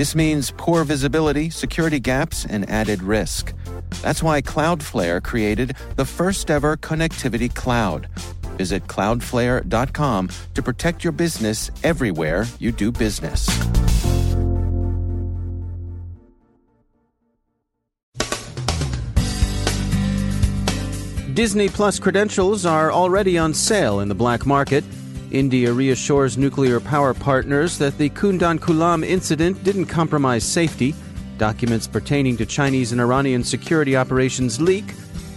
This means poor visibility, security gaps, and added risk. That's why Cloudflare created the first ever connectivity cloud. Visit cloudflare.com to protect your business everywhere you do business. Disney Plus credentials are already on sale in the black market. India reassures nuclear power partners that the Kudankulam incident didn't compromise safety. Documents pertaining to Chinese and Iranian security operations leak.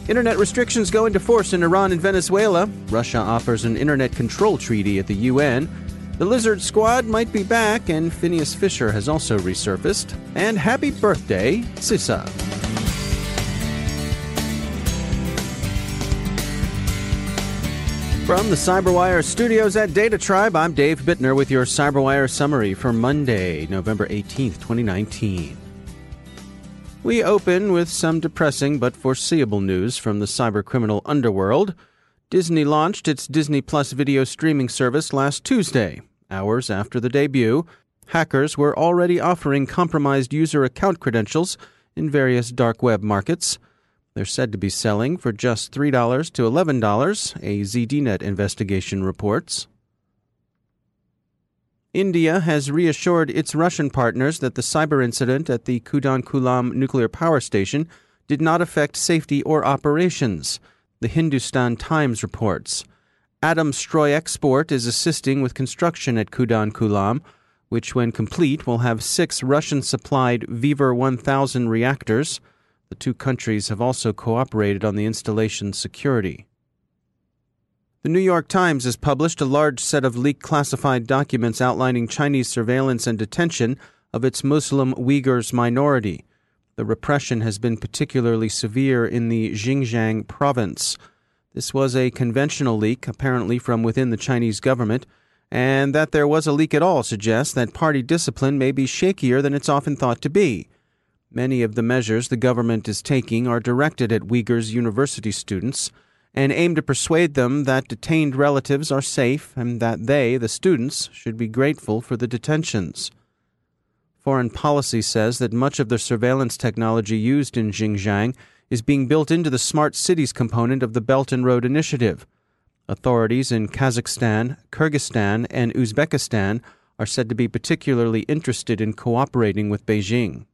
Internet restrictions go into force in Iran and Venezuela. Russia offers an internet control treaty at the UN. The Lizard Squad might be back, and Phineas Fisher has also resurfaced. And happy birthday, CISA. From the CyberWire studios at Data Tribe, I'm Dave Bittner with your CyberWire summary for Monday, November 18th, 2019. We open with some depressing but foreseeable news from the cybercriminal underworld. Disney launched its Disney Plus video streaming service last Tuesday, hours after the debut. Hackers were already offering compromised user account credentials in various dark web markets. They're said to be selling for just $3 to $11, a ZDNet investigation reports. India has reassured its Russian partners that the cyber incident at the Kudankulam nuclear power station did not affect safety or operations, the Hindustan Times reports. Atomstroyexport is assisting with construction at Kudankulam, which, when complete, will have six Russian supplied VVER 1000 reactors. The two countries have also cooperated on the installation's security. The New York Times has published a large set of leaked classified documents outlining Chinese surveillance and detention of its Muslim Uyghurs minority. The repression has been particularly severe in the Xinjiang province. This was a conventional leak, apparently from within the Chinese government, and that there was a leak at all suggests that party discipline may be shakier than it's often thought to be. Many of the measures the government is taking are directed at Uyghurs university students and aim to persuade them that detained relatives are safe and that they, the students, should be grateful for the detentions. Foreign policy says that much of the surveillance technology used in Xinjiang is being built into the smart cities component of the Belt and Road Initiative. Authorities in Kazakhstan, Kyrgyzstan, and Uzbekistan are said to be particularly interested in cooperating with Beijing.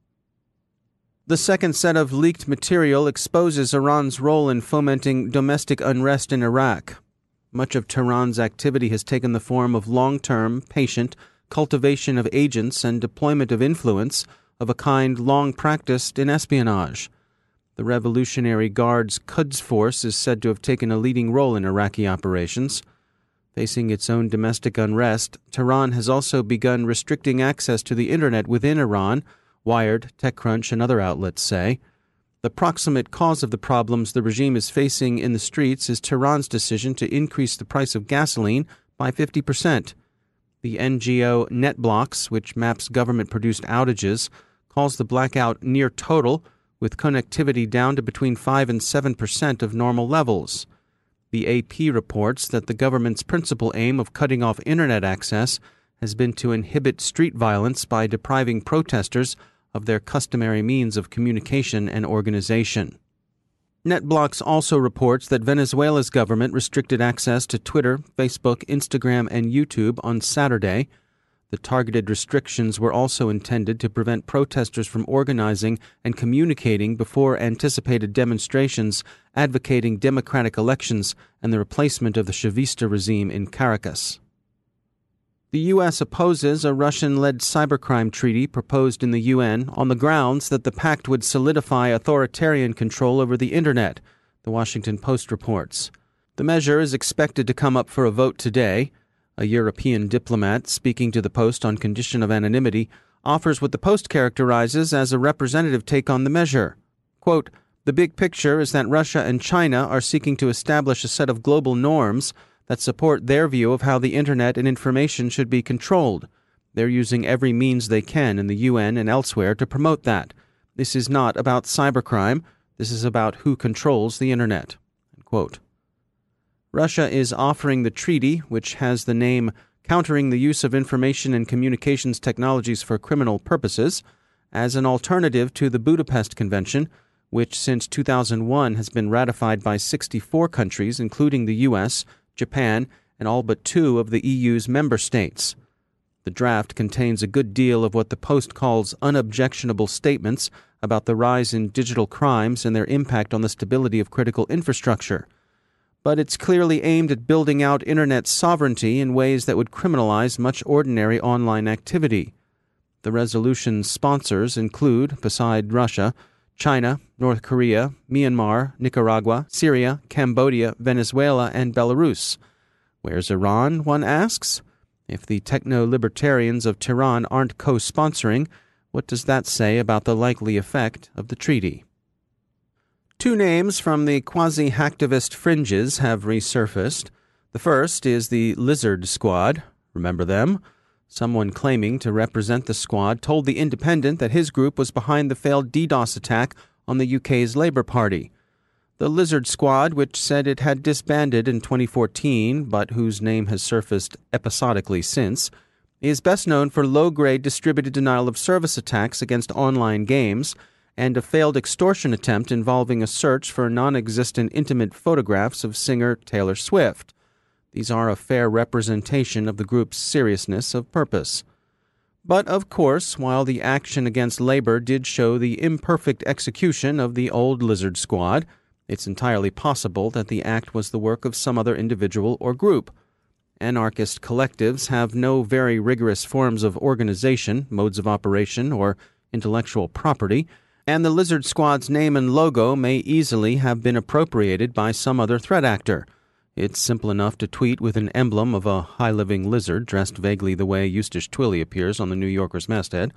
The second set of leaked material exposes Iran's role in fomenting domestic unrest in Iraq. Much of Tehran's activity has taken the form of long term, patient cultivation of agents and deployment of influence of a kind long practiced in espionage. The Revolutionary Guard's Quds Force is said to have taken a leading role in Iraqi operations. Facing its own domestic unrest, Tehran has also begun restricting access to the Internet within Iran Wired, TechCrunch, and other outlets say. The proximate cause of the problems the regime is facing in the streets is Tehran's decision to increase the price of gasoline by 50%. The NGO NetBlocks, which maps government produced outages, calls the blackout near total, with connectivity down to between 5 and 7% of normal levels. The AP reports that the government's principal aim of cutting off internet access has been to inhibit street violence by depriving protesters of their customary means of communication and organization. NetBlocks also reports that Venezuela's government restricted access to Twitter, Facebook, Instagram, and YouTube on Saturday. The targeted restrictions were also intended to prevent protesters from organizing and communicating before anticipated demonstrations advocating democratic elections and the replacement of the Chavista regime in Caracas. The U.S. opposes a Russian led cybercrime treaty proposed in the UN on the grounds that the pact would solidify authoritarian control over the Internet, the Washington Post reports. The measure is expected to come up for a vote today. A European diplomat, speaking to the Post on condition of anonymity, offers what the Post characterizes as a representative take on the measure. Quote, the big picture is that Russia and China are seeking to establish a set of global norms that support their view of how the Internet and information should be controlled. They're using every means they can in the UN and elsewhere to promote that. This is not about cybercrime. This is about who controls the Internet. Russia is offering the treaty, which has the name Countering the Use of Information and Communications Technologies for Criminal Purposes, as an alternative to the Budapest Convention, which since 2001 has been ratified by 64 countries, including the U.S., Japan, and all but two of the EU's member states. The draft contains a good deal of what the Post calls unobjectionable statements about the rise in digital crimes and their impact on the stability of critical infrastructure. But it's clearly aimed at building out Internet sovereignty in ways that would criminalize much ordinary online activity. The resolution's sponsors include, beside Russia, China, North Korea, Myanmar, Nicaragua, Syria, Cambodia, Venezuela, and Belarus. Where's Iran, one asks? If the techno libertarians of Tehran aren't co sponsoring, what does that say about the likely effect of the treaty? Two names from the quasi hacktivist fringes have resurfaced. The first is the Lizard Squad. Remember them? Someone claiming to represent the squad told The Independent that his group was behind the failed DDoS attack on the UK's Labour Party. The Lizard Squad, which said it had disbanded in 2014, but whose name has surfaced episodically since, is best known for low grade distributed denial of service attacks against online games and a failed extortion attempt involving a search for non existent intimate photographs of singer Taylor Swift. These are a fair representation of the group's seriousness of purpose. But of course, while the action against labor did show the imperfect execution of the old lizard squad, it's entirely possible that the act was the work of some other individual or group. Anarchist collectives have no very rigorous forms of organization, modes of operation, or intellectual property, and the Lizard Squad's name and logo may easily have been appropriated by some other threat actor. It's simple enough to tweet with an emblem of a high living lizard dressed vaguely the way Eustace Twilly appears on the New Yorker's masthead,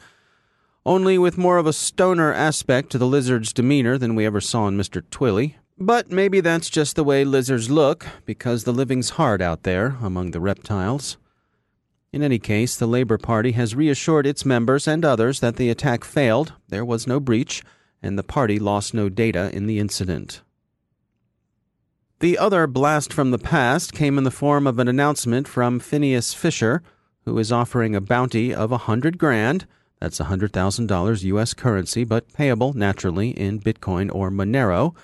only with more of a stoner aspect to the lizard's demeanor than we ever saw in Mr. Twilly. But maybe that's just the way lizards look, because the living's hard out there among the reptiles. In any case, the Labour Party has reassured its members and others that the attack failed, there was no breach, and the party lost no data in the incident. The other blast from the past came in the form of an announcement from Phineas Fisher, who is offering a bounty of a hundred grand. That's a hundred thousand dollars U.S. currency, but payable naturally in Bitcoin or Monero,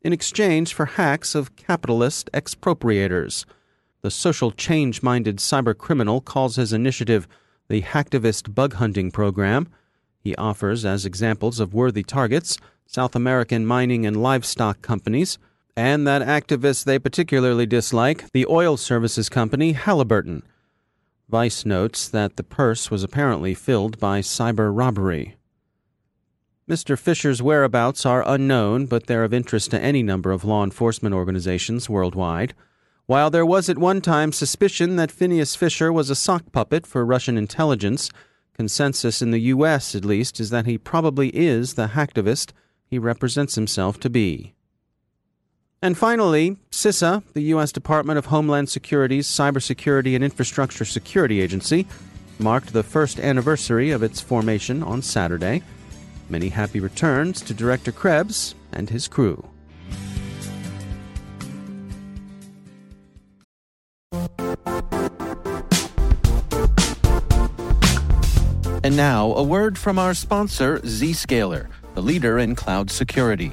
in exchange for hacks of capitalist expropriators. The social change minded cybercriminal calls his initiative the Hacktivist Bug Hunting Program. He offers as examples of worthy targets South American mining and livestock companies and that activists they particularly dislike, the oil services company Halliburton. Vice notes that the purse was apparently filled by cyber robbery. Mr. Fisher's whereabouts are unknown, but they're of interest to any number of law enforcement organizations worldwide. While there was at one time suspicion that Phineas Fisher was a sock puppet for Russian intelligence, consensus in the U.S., at least, is that he probably is the hacktivist he represents himself to be. And finally, CISA, the U.S. Department of Homeland Security's Cybersecurity and Infrastructure Security Agency, marked the first anniversary of its formation on Saturday. Many happy returns to Director Krebs and his crew. And now, a word from our sponsor, Zscaler, the leader in cloud security.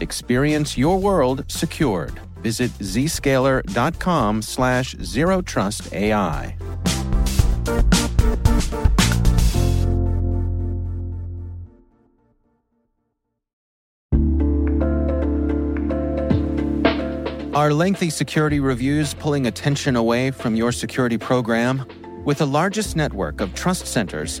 Experience your world secured. Visit zscaler.com slash zerotrustai. trust Are lengthy security reviews pulling attention away from your security program? With the largest network of trust centers,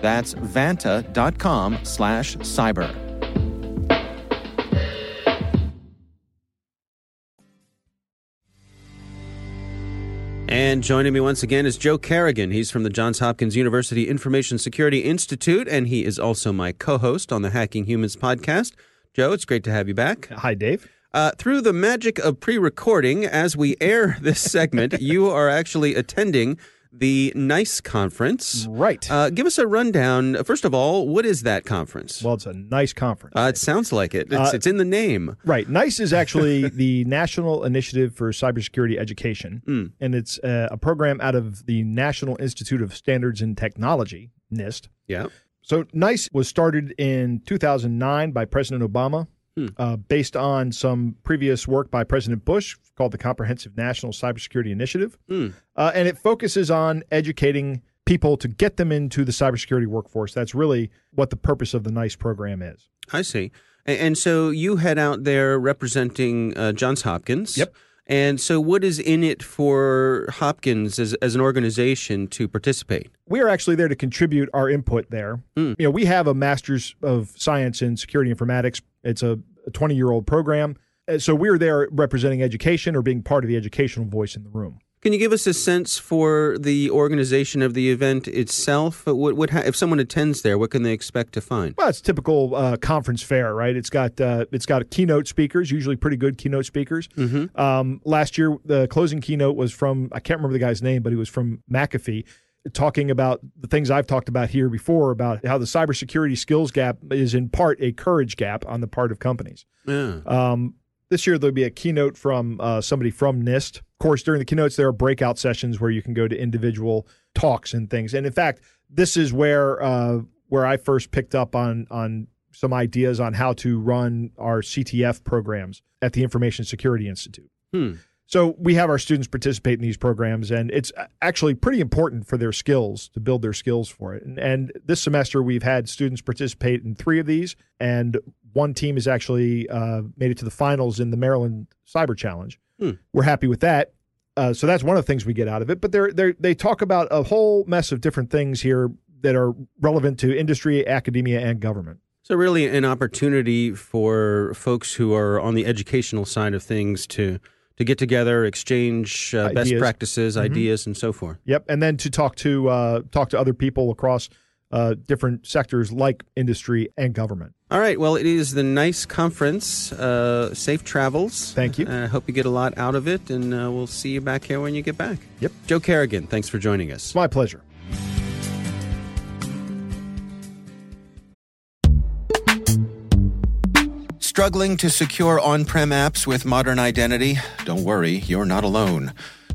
That's vanta.com slash cyber. And joining me once again is Joe Carrigan. He's from the Johns Hopkins University Information Security Institute, and he is also my co host on the Hacking Humans podcast. Joe, it's great to have you back. Hi, Dave. Uh, through the magic of pre recording, as we air this segment, you are actually attending the NICE conference. Right. Uh, give us a rundown. First of all, what is that conference? well, it's a nice conference. Uh, it sounds like it. It's, Uh, it's in the name. right. NICE is actually the National Initiative for Cybersecurity Education, and it's uh, a program out of the National Institute of Standards and Technology, NIST. Yeah. So NICE was started in 2009 by President Obama, uh, based on some previous work by President Bush called the Comprehensive National Cybersecurity Initiative, uh, and it focuses on educating people to get them into the cybersecurity workforce. That's really what the purpose of the NICE program is. I see. And, so you head out there representing uh, Johns Hopkins. Yep. And so, what is in it for Hopkins as, as an organization to participate? we are actually there to contribute our input there. You know, we have a master's of science in security informatics. It's a 20 year old program. Uh, So we're there representing education or being part of the educational voice in the room. Can you give us a sense for the organization of the event itself? What, what ha- if someone attends there, what can they expect to find? Well, it's typical uh, conference fair, right? It's got uh, it's got keynote speakers, usually pretty good keynote speakers. Mm-hmm. Um, last year, the closing keynote was from I can't remember the guy's name, but he was from McAfee, talking about the things I've talked about here before about how the cybersecurity skills gap is in part a courage gap on the part of companies. Yeah. Um, this year there'll be a keynote from uh, somebody from NIST. Of course, during the keynotes there are breakout sessions where you can go to individual talks and things. And in fact, this is where uh, where I first picked up on on some ideas on how to run our CTF programs at the Information Security Institute. Hmm. So we have our students participate in these programs, and it's actually pretty important for their skills to build their skills for it. And, and this semester, we've had students participate in three of these, and one team has actually uh, made it to the finals in the Maryland Cyber Challenge. Hmm. We're happy with that. Uh, so that's one of the things we get out of it. But they're, they're, they talk about a whole mess of different things here that are relevant to industry, academia, and government. So, really, an opportunity for folks who are on the educational side of things to to get together, exchange uh, best practices, ideas, and so forth. Yep, and then to talk to uh, talk to other people across uh, different sectors like industry and government. All right. Well, it is the nice conference. Uh, safe travels. Thank you. And I hope you get a lot out of it, and uh, we'll see you back here when you get back. Yep. Joe Carrigan, thanks for joining us. It's my pleasure. Struggling to secure on prem apps with modern identity? Don't worry, you're not alone.